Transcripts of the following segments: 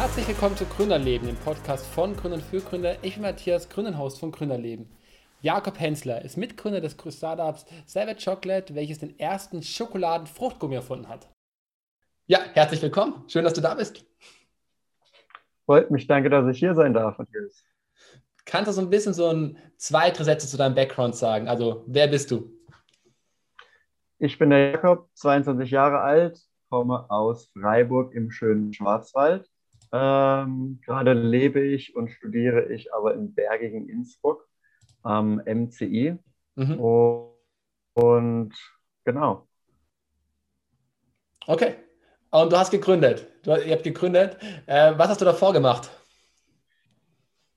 Herzlich willkommen zu Gründerleben, dem Podcast von Gründern für Gründer. Ich bin Matthias, Gründerhost von Gründerleben. Jakob Hensler ist Mitgründer des Startups Savage Chocolate, welches den ersten Schokoladen-Fruchtgummi erfunden hat. Ja, herzlich willkommen. Schön, dass du da bist. Freut mich, danke, dass ich hier sein darf, Matthias. Kannst du so ein bisschen so ein, zwei, drei Sätze zu deinem Background sagen? Also, wer bist du? Ich bin der Jakob, 22 Jahre alt, komme aus Freiburg im schönen Schwarzwald. Ähm, gerade lebe ich und studiere ich aber im bergigen Innsbruck am MCI. Mhm. Und, und, genau. Okay. Und du hast gegründet. Du, ihr habt gegründet. Äh, was hast du davor gemacht?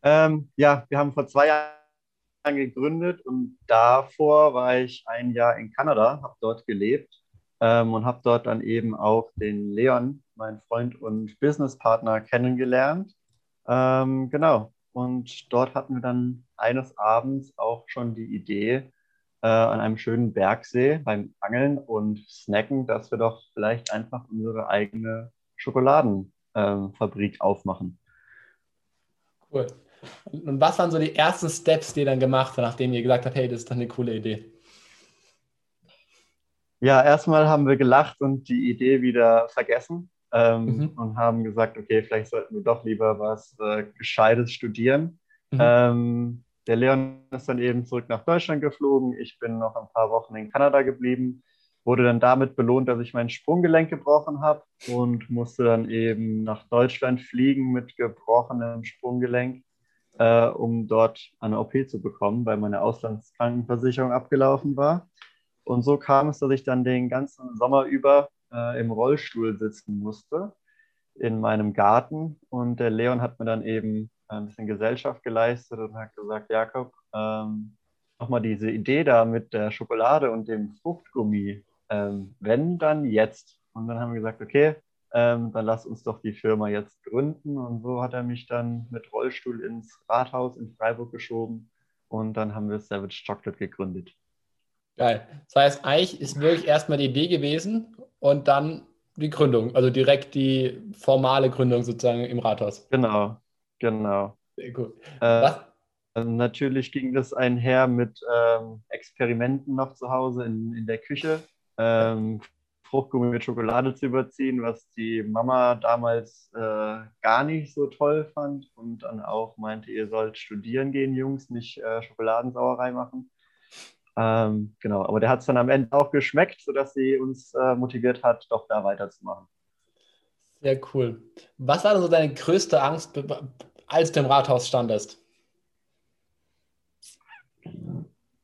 Ähm, ja, wir haben vor zwei Jahren gegründet und davor war ich ein Jahr in Kanada, habe dort gelebt ähm, und habe dort dann eben auch den Leon, meinen Freund und Businesspartner, kennengelernt. Ähm, genau. Und dort hatten wir dann eines Abends auch schon die Idee, äh, an einem schönen Bergsee beim Angeln und Snacken, dass wir doch vielleicht einfach unsere eigene Schokoladenfabrik äh, aufmachen. Cool. Und was waren so die ersten Steps, die ihr dann gemacht habt, nachdem ihr gesagt habt, hey, das ist doch eine coole Idee? Ja, erstmal haben wir gelacht und die Idee wieder vergessen ähm, mhm. und haben gesagt, okay, vielleicht sollten wir doch lieber was äh, Gescheites studieren. Mhm. Ähm, der Leon ist dann eben zurück nach Deutschland geflogen. Ich bin noch ein paar Wochen in Kanada geblieben, wurde dann damit belohnt, dass ich mein Sprunggelenk gebrochen habe und musste dann eben nach Deutschland fliegen mit gebrochenem Sprunggelenk äh, um dort eine OP zu bekommen, weil meine Auslandskrankenversicherung abgelaufen war. Und so kam es, dass ich dann den ganzen Sommer über äh, im Rollstuhl sitzen musste in meinem Garten. Und der Leon hat mir dann eben ein bisschen Gesellschaft geleistet und hat gesagt, Jakob, ähm, nochmal diese Idee da mit der Schokolade und dem Fruchtgummi, ähm, wenn, dann jetzt. Und dann haben wir gesagt, okay, ähm, dann lass uns doch die Firma jetzt gründen. Und so hat er mich dann mit Rollstuhl ins Rathaus in Freiburg geschoben und dann haben wir Savage Chocolate gegründet. Geil. Das heißt, eigentlich ist wirklich erstmal die Idee gewesen und dann die Gründung, also direkt die formale Gründung sozusagen im Rathaus. Genau, genau. Sehr gut. Äh, natürlich ging das einher mit ähm, Experimenten noch zu Hause in, in der Küche. Ähm, Fruchtgummi mit Schokolade zu überziehen, was die Mama damals äh, gar nicht so toll fand und dann auch meinte, ihr sollt studieren gehen, Jungs, nicht äh, Schokoladensauerei machen. Ähm, genau, aber der hat es dann am Ende auch geschmeckt, sodass sie uns äh, motiviert hat, doch da weiterzumachen. Sehr cool. Was war denn so deine größte Angst, als du im Rathaus standest?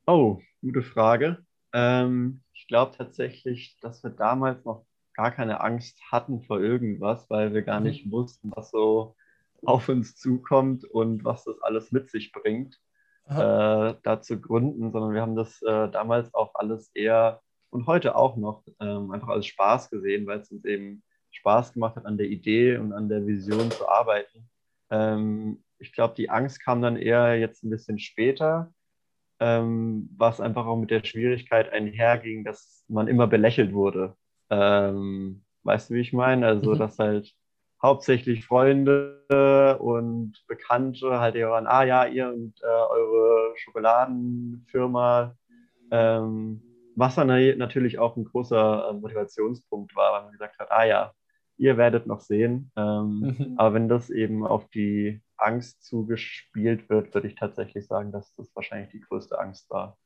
Oh, gute Frage. Ähm, ich glaube tatsächlich, dass wir damals noch gar keine Angst hatten vor irgendwas, weil wir gar mhm. nicht wussten, was so auf uns zukommt und was das alles mit sich bringt, äh, da zu gründen, sondern wir haben das äh, damals auch alles eher und heute auch noch ähm, einfach als Spaß gesehen, weil es uns eben Spaß gemacht hat, an der Idee und an der Vision zu arbeiten. Ähm, ich glaube, die Angst kam dann eher jetzt ein bisschen später, ähm, was einfach auch mit der Schwierigkeit einherging, dass man immer belächelt wurde. Ähm, weißt du, wie ich meine? Also, mhm. dass halt hauptsächlich Freunde und Bekannte halt eher waren, ah ja, ihr und äh, eure Schokoladenfirma, ähm, was dann natürlich auch ein großer äh, Motivationspunkt war, weil man gesagt hat, ah ja, ihr werdet noch sehen. Ähm, mhm. Aber wenn das eben auf die Angst zugespielt wird, würde ich tatsächlich sagen, dass das wahrscheinlich die größte Angst war.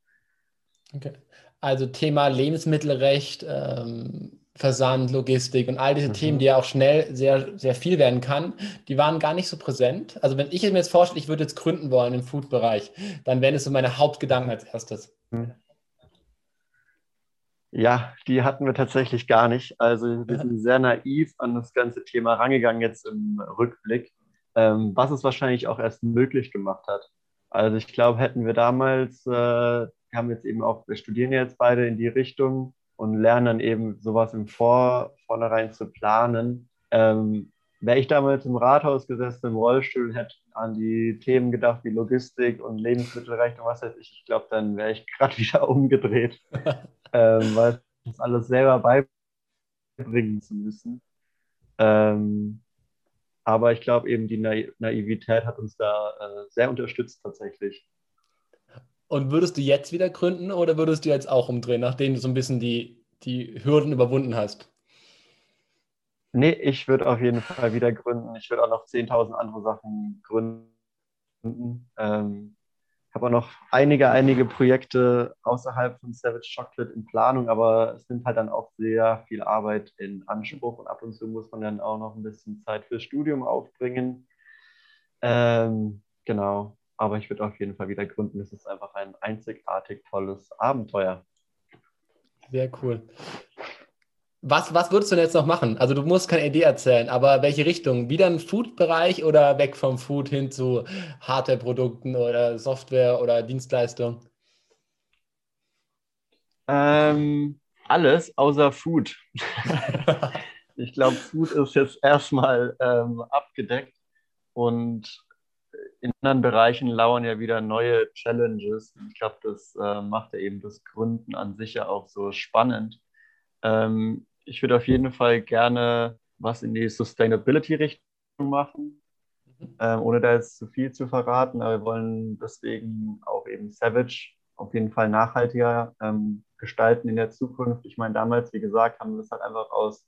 Okay. Also Thema Lebensmittelrecht, ähm, Versand, Logistik und all diese mhm. Themen, die ja auch schnell sehr, sehr viel werden kann, die waren gar nicht so präsent. Also wenn ich mir jetzt vorstelle, ich würde jetzt gründen wollen im Food-Bereich, dann wären es so meine Hauptgedanken als erstes. Mhm. Ja, die hatten wir tatsächlich gar nicht. Also wir sind sehr naiv an das ganze Thema rangegangen jetzt im Rückblick ähm, was es wahrscheinlich auch erst möglich gemacht hat. Also ich glaube, hätten wir damals, äh, wir haben jetzt eben auch, wir studieren jetzt beide in die Richtung und lernen dann eben sowas im Vor vornherein zu planen. Ähm, Wäre ich damals im Rathaus gesessen, im Rollstuhl, hätte an die Themen gedacht wie Logistik und Lebensmittelrecht und was weiß ich, ich glaube, dann wäre ich gerade wieder umgedreht, ähm, weil das alles selber beibringen zu müssen. Ähm, aber ich glaube eben, die Naivität hat uns da äh, sehr unterstützt tatsächlich. Und würdest du jetzt wieder gründen oder würdest du jetzt auch umdrehen, nachdem du so ein bisschen die, die Hürden überwunden hast? Nee, ich würde auf jeden Fall wieder gründen. Ich würde auch noch 10.000 andere Sachen gründen. Ähm, habe auch noch einige, einige Projekte außerhalb von Savage Chocolate in Planung, aber es nimmt halt dann auch sehr viel Arbeit in Anspruch und ab und zu muss man dann auch noch ein bisschen Zeit fürs Studium aufbringen. Ähm, genau, aber ich würde auf jeden Fall wieder gründen. Es ist einfach ein einzigartig tolles Abenteuer. Sehr cool. Was, was würdest du denn jetzt noch machen? Also du musst keine Idee erzählen, aber welche Richtung? Wieder im Food-Bereich oder weg vom Food hin zu Hardware-Produkten oder Software oder Dienstleistung? Ähm, alles außer Food. ich glaube, Food ist jetzt erstmal ähm, abgedeckt und in anderen Bereichen lauern ja wieder neue Challenges. Ich glaube, das äh, macht ja eben das Gründen an sich ja auch so spannend. Ähm, ich würde auf jeden Fall gerne was in die Sustainability-Richtung machen, mhm. ähm, ohne da jetzt zu viel zu verraten. Aber wir wollen deswegen auch eben Savage auf jeden Fall nachhaltiger ähm, gestalten in der Zukunft. Ich meine, damals, wie gesagt, haben wir es halt einfach aus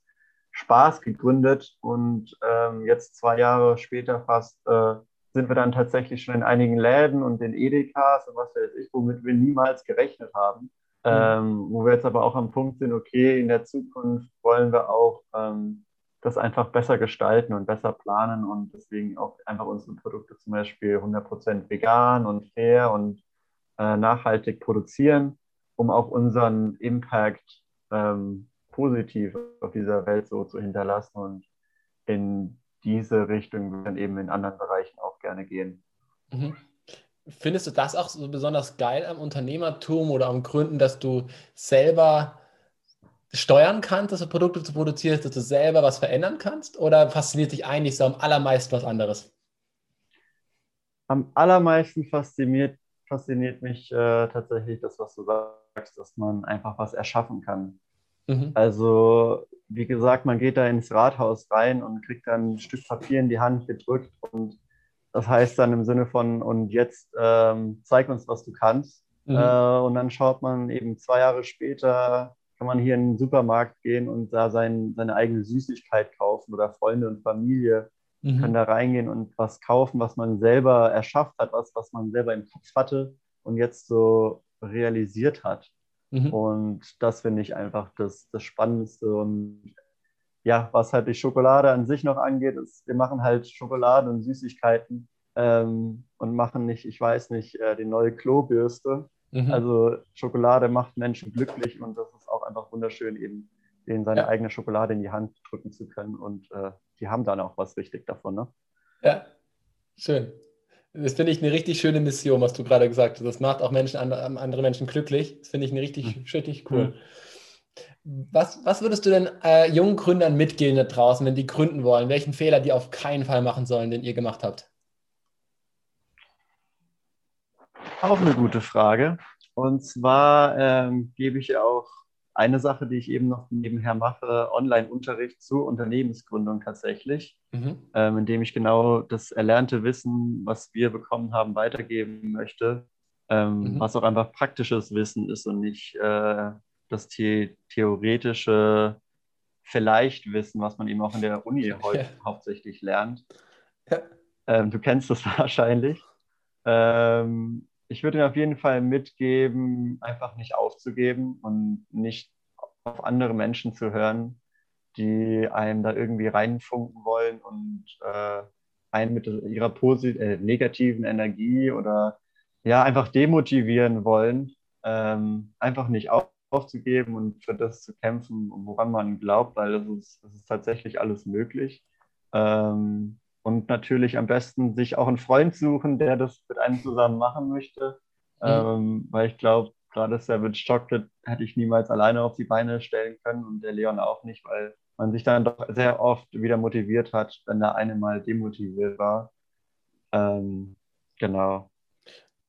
Spaß gegründet und ähm, jetzt zwei Jahre später fast äh, sind wir dann tatsächlich schon in einigen Läden und den Edekas und was weiß ich, womit wir niemals gerechnet haben. Mhm. Ähm, wo wir jetzt aber auch am Punkt sind, okay, in der Zukunft wollen wir auch ähm, das einfach besser gestalten und besser planen und deswegen auch einfach unsere Produkte zum Beispiel 100% vegan und fair und äh, nachhaltig produzieren, um auch unseren Impact ähm, positiv auf dieser Welt so zu hinterlassen und in diese Richtung dann eben in anderen Bereichen auch gerne gehen. Mhm. Findest du das auch so besonders geil am Unternehmertum oder am Gründen, dass du selber steuern kannst, dass du Produkte zu produzieren, dass du selber was verändern kannst? Oder fasziniert dich eigentlich so am allermeisten was anderes? Am allermeisten fasziniert, fasziniert mich äh, tatsächlich das, was du sagst, dass man einfach was erschaffen kann. Mhm. Also, wie gesagt, man geht da ins Rathaus rein und kriegt dann ein Stück Papier in die Hand gedrückt und das heißt dann im Sinne von, und jetzt ähm, zeig uns, was du kannst. Mhm. Äh, und dann schaut man eben zwei Jahre später, kann man hier in den Supermarkt gehen und da sein, seine eigene Süßigkeit kaufen oder Freunde und Familie mhm. können da reingehen und was kaufen, was man selber erschafft hat, was, was man selber im Kopf hatte und jetzt so realisiert hat. Mhm. Und das finde ich einfach das, das Spannendste und ja, was halt die Schokolade an sich noch angeht, ist, wir machen halt Schokolade und Süßigkeiten ähm, und machen nicht, ich weiß nicht, äh, die neue Klobürste. Mhm. Also Schokolade macht Menschen glücklich und das ist auch einfach wunderschön, eben denen seine ja. eigene Schokolade in die Hand drücken zu können und äh, die haben dann auch was richtig davon. Ne? Ja, schön. Das finde ich eine richtig schöne Mission, was du gerade gesagt hast. Das macht auch Menschen, andere Menschen glücklich. Das finde ich eine richtig, mhm. richtig cool. Mhm. Was, was würdest du denn äh, jungen Gründern mitgeben da draußen, wenn die gründen wollen? Welchen Fehler die auf keinen Fall machen sollen, den ihr gemacht habt? Auch eine gute Frage. Und zwar ähm, gebe ich auch eine Sache, die ich eben noch nebenher mache, Online-Unterricht zur Unternehmensgründung tatsächlich, mhm. ähm, indem ich genau das erlernte Wissen, was wir bekommen haben, weitergeben möchte, ähm, mhm. was auch einfach praktisches Wissen ist und nicht äh, das the theoretische vielleicht Wissen, was man eben auch in der Uni heute ja. hauptsächlich lernt. Ja. Ähm, du kennst das wahrscheinlich. Ähm, ich würde mir auf jeden Fall mitgeben, einfach nicht aufzugeben und nicht auf andere Menschen zu hören, die einem da irgendwie reinfunken wollen und äh, einen mit ihrer äh, negativen Energie oder ja einfach demotivieren wollen. Ähm, einfach nicht auf aufzugeben und für das zu kämpfen, woran man glaubt, weil das ist, das ist tatsächlich alles möglich. Ähm, und natürlich am besten sich auch einen Freund suchen, der das mit einem zusammen machen möchte. Mhm. Ähm, weil ich glaube, gerade Savage Chocolate hätte ich niemals alleine auf die Beine stellen können und der Leon auch nicht, weil man sich dann doch sehr oft wieder motiviert hat, wenn der eine mal demotiviert war. Ähm, genau.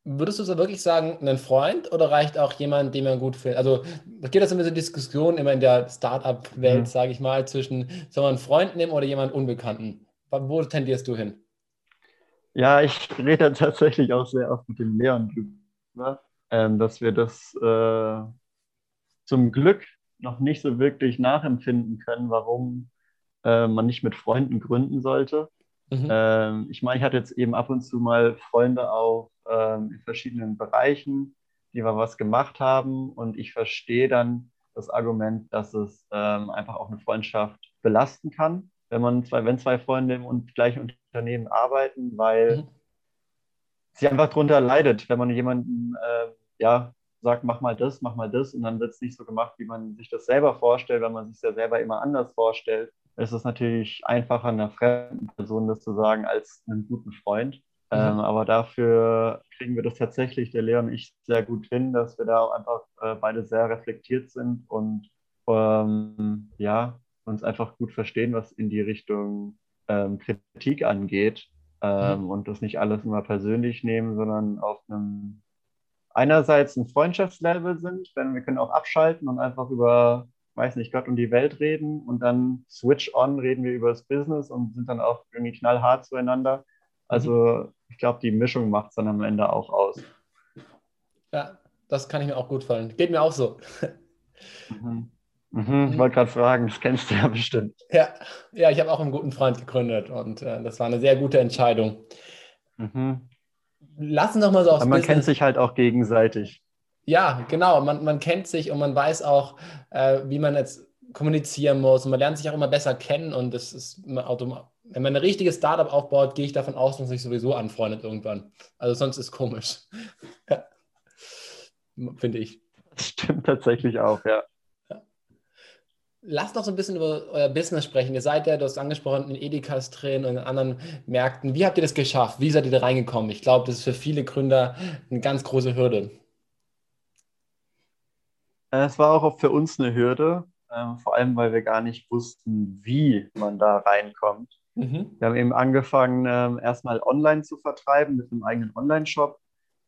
Würdest du so wirklich sagen, ein Freund oder reicht auch jemand, den man gut findet? Also es gibt das immer so Diskussionen immer in der Startup-Welt, mhm. sage ich mal, zwischen soll man einen Freund nehmen oder jemand Unbekannten? Wo tendierst du hin? Ja, ich rede tatsächlich auch sehr oft mit dem Leon drüber, ähm, dass wir das äh, zum Glück noch nicht so wirklich nachempfinden können, warum äh, man nicht mit Freunden gründen sollte. Mhm. Ähm, ich meine, ich hatte jetzt eben ab und zu mal Freunde auch ähm, in verschiedenen Bereichen, die wir was gemacht haben. Und ich verstehe dann das Argument, dass es ähm, einfach auch eine Freundschaft belasten kann, wenn man zwei, wenn zwei Freunde im gleichen Unternehmen arbeiten, weil mhm. sie einfach darunter leidet, wenn man jemanden äh, ja, sagt, mach mal das, mach mal das und dann wird es nicht so gemacht, wie man sich das selber vorstellt, weil man sich ja selber immer anders vorstellt. Es ist natürlich einfacher, einer fremden Person das zu sagen, als einem guten Freund. Mhm. Ähm, aber dafür kriegen wir das tatsächlich, der Leon und ich, sehr gut hin, dass wir da auch einfach äh, beide sehr reflektiert sind und ähm, ja, uns einfach gut verstehen, was in die Richtung ähm, Kritik angeht. Ähm, mhm. Und das nicht alles immer persönlich nehmen, sondern auf einem einerseits ein Freundschaftslevel sind, denn wir können auch abschalten und einfach über, weiß nicht, Gott und die Welt reden und dann switch on, reden wir über das Business und sind dann auch irgendwie knallhart zueinander. Also mhm. Ich glaube, die Mischung macht es dann am Ende auch aus. Ja, das kann ich mir auch gut fallen. Geht mir auch so. Mhm. Mhm, ich wollte gerade fragen, das kennst du ja bestimmt. Ja, ja ich habe auch einen guten Freund gegründet und äh, das war eine sehr gute Entscheidung. Mhm lassen doch mal so aufs Aber man Business. kennt sich halt auch gegenseitig. Ja, genau. Man, man kennt sich und man weiß auch, äh, wie man jetzt kommunizieren muss und man lernt sich auch immer besser kennen und das ist automatisch. Wenn man ein richtiges Startup aufbaut, gehe ich davon aus, dass man sich sowieso anfreundet irgendwann. Also sonst ist komisch. ja. Finde ich. Das stimmt tatsächlich auch, ja. Lass doch so ein bisschen über euer Business sprechen. Ihr seid ja, du hast angesprochen, in Edekas drin und in anderen Märkten. Wie habt ihr das geschafft? Wie seid ihr da reingekommen? Ich glaube, das ist für viele Gründer eine ganz große Hürde. Es war auch für uns eine Hürde, ähm, vor allem weil wir gar nicht wussten, wie man da reinkommt. Mhm. Wir haben eben angefangen, ähm, erstmal online zu vertreiben mit einem eigenen Online-Shop,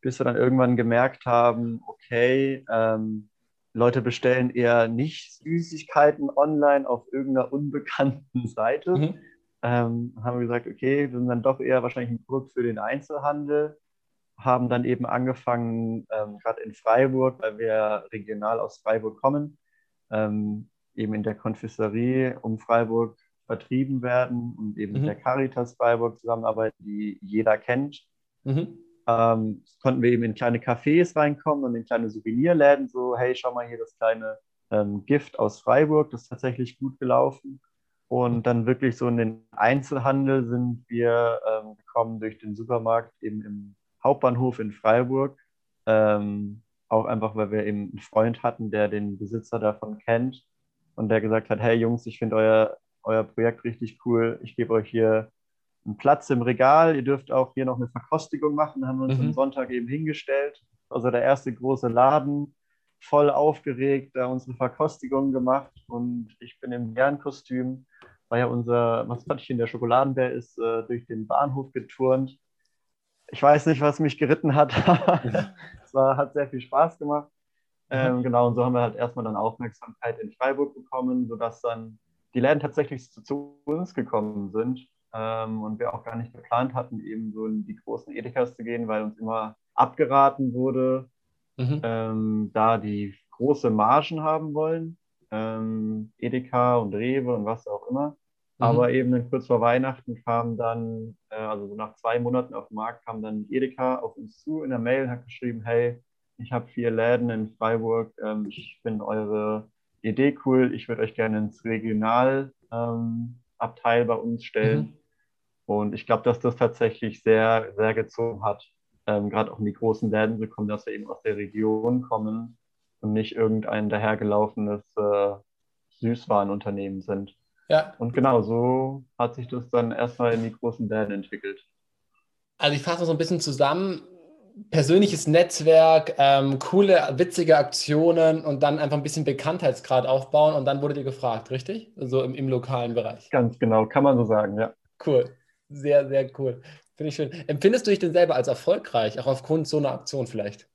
bis wir dann irgendwann gemerkt haben, okay, ähm, Leute bestellen eher nicht Süßigkeiten online auf irgendeiner unbekannten Seite. Mhm. Ähm, haben wir gesagt, okay, wir sind dann doch eher wahrscheinlich ein Produkt für den Einzelhandel. Haben dann eben angefangen, ähm, gerade in Freiburg, weil wir regional aus Freiburg kommen, ähm, eben in der Konfiserie um Freiburg vertrieben werden und eben mhm. mit der Caritas Freiburg zusammenarbeiten, die jeder kennt. Mhm ähm, konnten wir eben in kleine Cafés reinkommen und in kleine Souvenirläden, so, hey, schau mal hier das kleine ähm, Gift aus Freiburg, das ist tatsächlich gut gelaufen. Und dann wirklich so in den Einzelhandel sind wir ähm, gekommen durch den Supermarkt eben im Hauptbahnhof in Freiburg. Ähm, auch einfach, weil wir eben einen Freund hatten, der den Besitzer davon kennt und der gesagt hat, hey Jungs, ich finde euer, euer Projekt richtig cool, ich gebe euch hier einen Platz im Regal. Ihr dürft auch hier noch eine Verkostigung machen. Da haben wir uns mhm. am Sonntag eben hingestellt. Also der erste große Laden, voll aufgeregt, da unsere Verkostigung gemacht. Und ich bin im Bärenkostüm, weil ja unser Maskottchen, der Schokoladenbär, ist äh, durch den Bahnhof geturnt. Ich weiß nicht, was mich geritten hat. es war, hat sehr viel Spaß gemacht. Ähm, genau, und so haben wir halt erstmal dann Aufmerksamkeit in Freiburg bekommen, sodass dann die Läden tatsächlich zu, zu uns gekommen sind ähm, und wir auch gar nicht geplant hatten, eben so in die großen Edekas zu gehen, weil uns immer abgeraten wurde, mhm. ähm, da die große Margen haben wollen. Ähm, Edeka und Rewe und was auch immer. Mhm. Aber eben dann kurz vor Weihnachten kam dann, äh, also so nach zwei Monaten auf dem Markt, kam dann Edeka auf uns zu in der Mail und hat geschrieben, hey, ich habe vier Läden in Freiburg, ähm, ich finde eure Idee cool, ich würde euch gerne ins Regionalabteil ähm, bei uns stellen. Mhm. Und ich glaube, dass das tatsächlich sehr, sehr gezogen hat, ähm, gerade auch in die großen Läden zu kommen, dass wir eben aus der Region kommen und nicht irgendein dahergelaufenes äh, Süßwarenunternehmen sind. Ja. Und genau so hat sich das dann erstmal in die großen Läden entwickelt. Also ich fasse so ein bisschen zusammen. Persönliches Netzwerk, ähm, coole, witzige Aktionen und dann einfach ein bisschen Bekanntheitsgrad aufbauen und dann wurde dir gefragt, richtig? So also im, im lokalen Bereich. Ganz genau, kann man so sagen, ja. Cool. Sehr, sehr cool. Finde ich schön. Empfindest du dich denn selber als erfolgreich, auch aufgrund so einer Aktion vielleicht?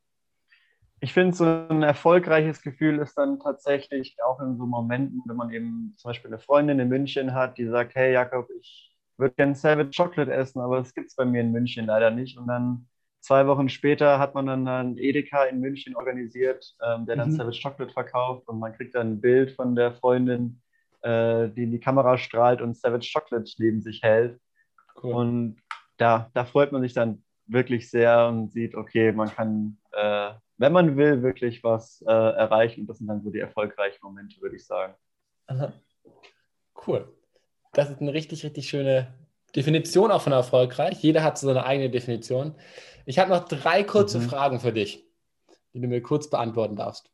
Ich finde, so ein erfolgreiches Gefühl ist dann tatsächlich auch in so Momenten, wenn man eben zum Beispiel eine Freundin in München hat, die sagt, hey Jakob, ich würde gerne Savage Chocolate essen, aber das gibt es bei mir in München leider nicht. Und dann zwei Wochen später hat man dann einen Edeka in München organisiert, ähm, der dann mhm. Savage Chocolate verkauft und man kriegt dann ein Bild von der Freundin, äh, die in die Kamera strahlt und Savage Chocolate neben sich hält. Cool. Und da, da freut man sich dann wirklich sehr und sieht, okay, man kann, äh, wenn man will, wirklich was äh, erreichen. Und das sind dann so die erfolgreichen Momente, würde ich sagen. Aha. Cool. Das ist eine richtig, richtig schöne Definition auch von erfolgreich. Jeder hat so seine eigene Definition. Ich habe noch drei kurze mhm. Fragen für dich, die du mir kurz beantworten darfst.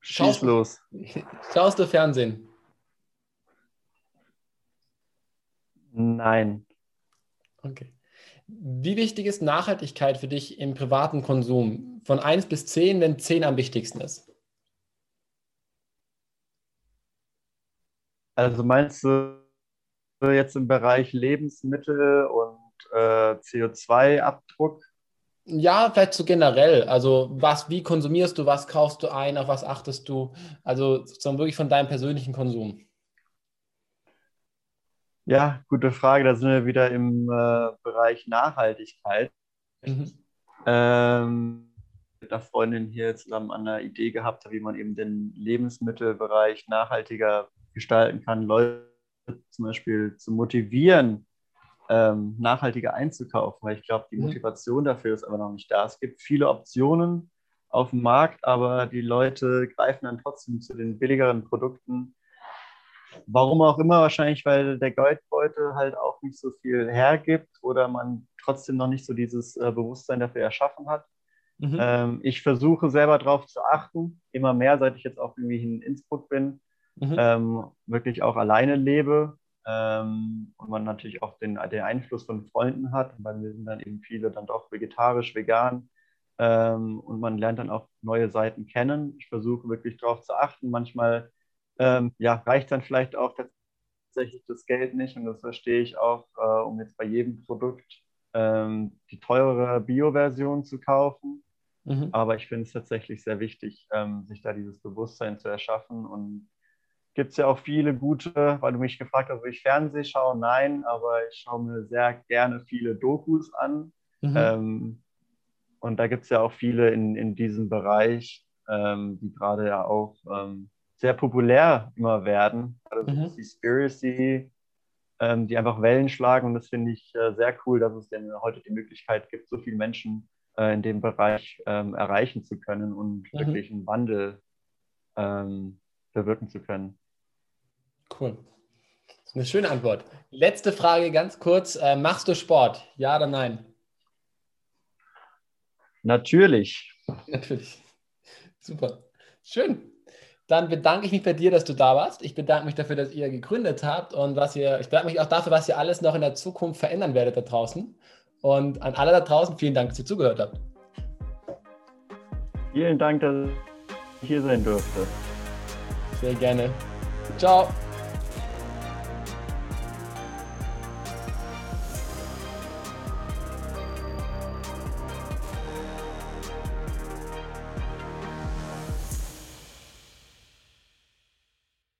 Schieß los. Schaust du Fernsehen? Nein. Okay. Wie wichtig ist Nachhaltigkeit für dich im privaten Konsum? Von 1 bis 10, wenn 10 am wichtigsten ist? Also meinst du jetzt im Bereich Lebensmittel und äh, CO2-Abdruck? Ja, vielleicht so generell. Also was, wie konsumierst du, was kaufst du ein, auf was achtest du? Also sozusagen wirklich von deinem persönlichen Konsum. Ja, gute Frage. Da sind wir wieder im äh, Bereich Nachhaltigkeit. Mhm. Ähm, mit einer Freundin hier zusammen an einer Idee gehabt, wie man eben den Lebensmittelbereich nachhaltiger gestalten kann, Leute zum Beispiel zu motivieren, ähm, nachhaltiger einzukaufen, weil ich glaube, die mhm. Motivation dafür ist aber noch nicht da. Es gibt viele Optionen auf dem Markt, aber die Leute greifen dann trotzdem zu den billigeren Produkten Warum auch immer, wahrscheinlich, weil der Geldbeutel halt auch nicht so viel hergibt oder man trotzdem noch nicht so dieses äh, Bewusstsein dafür erschaffen hat. Mhm. Ähm, ich versuche selber darauf zu achten, immer mehr, seit ich jetzt auch irgendwie in Innsbruck bin, mhm. ähm, wirklich auch alleine lebe ähm, und man natürlich auch den, den Einfluss von Freunden hat, weil wir sind dann eben viele dann doch vegetarisch, vegan ähm, und man lernt dann auch neue Seiten kennen. Ich versuche wirklich darauf zu achten. Manchmal ähm, ja, reicht dann vielleicht auch tatsächlich das Geld nicht und das verstehe ich auch, äh, um jetzt bei jedem Produkt ähm, die teure Bio-Version zu kaufen. Mhm. Aber ich finde es tatsächlich sehr wichtig, ähm, sich da dieses Bewusstsein zu erschaffen. Und gibt es ja auch viele gute, weil du mich gefragt hast, ob ich Fernseh schaue. Nein, aber ich schaue mir sehr gerne viele Dokus an. Mhm. Ähm, und da gibt es ja auch viele in, in diesem Bereich, ähm, die gerade ja auch ähm, sehr populär immer werden. Also mhm. Conspiracy, ähm, die einfach Wellen schlagen. Und das finde ich äh, sehr cool, dass es denn heute die Möglichkeit gibt, so viele Menschen äh, in dem Bereich ähm, erreichen zu können und mhm. wirklich einen Wandel ähm, bewirken zu können. Cool. Eine schöne Antwort. Letzte Frage ganz kurz. Äh, machst du Sport? Ja oder nein? Natürlich. Natürlich. Super. Schön. Dann bedanke ich mich bei dir, dass du da warst. Ich bedanke mich dafür, dass ihr gegründet habt und was ihr, ich bedanke mich auch dafür, was ihr alles noch in der Zukunft verändern werdet da draußen. Und an alle da draußen, vielen Dank, dass ihr zugehört habt. Vielen Dank, dass ich hier sein durfte. Sehr gerne. Ciao.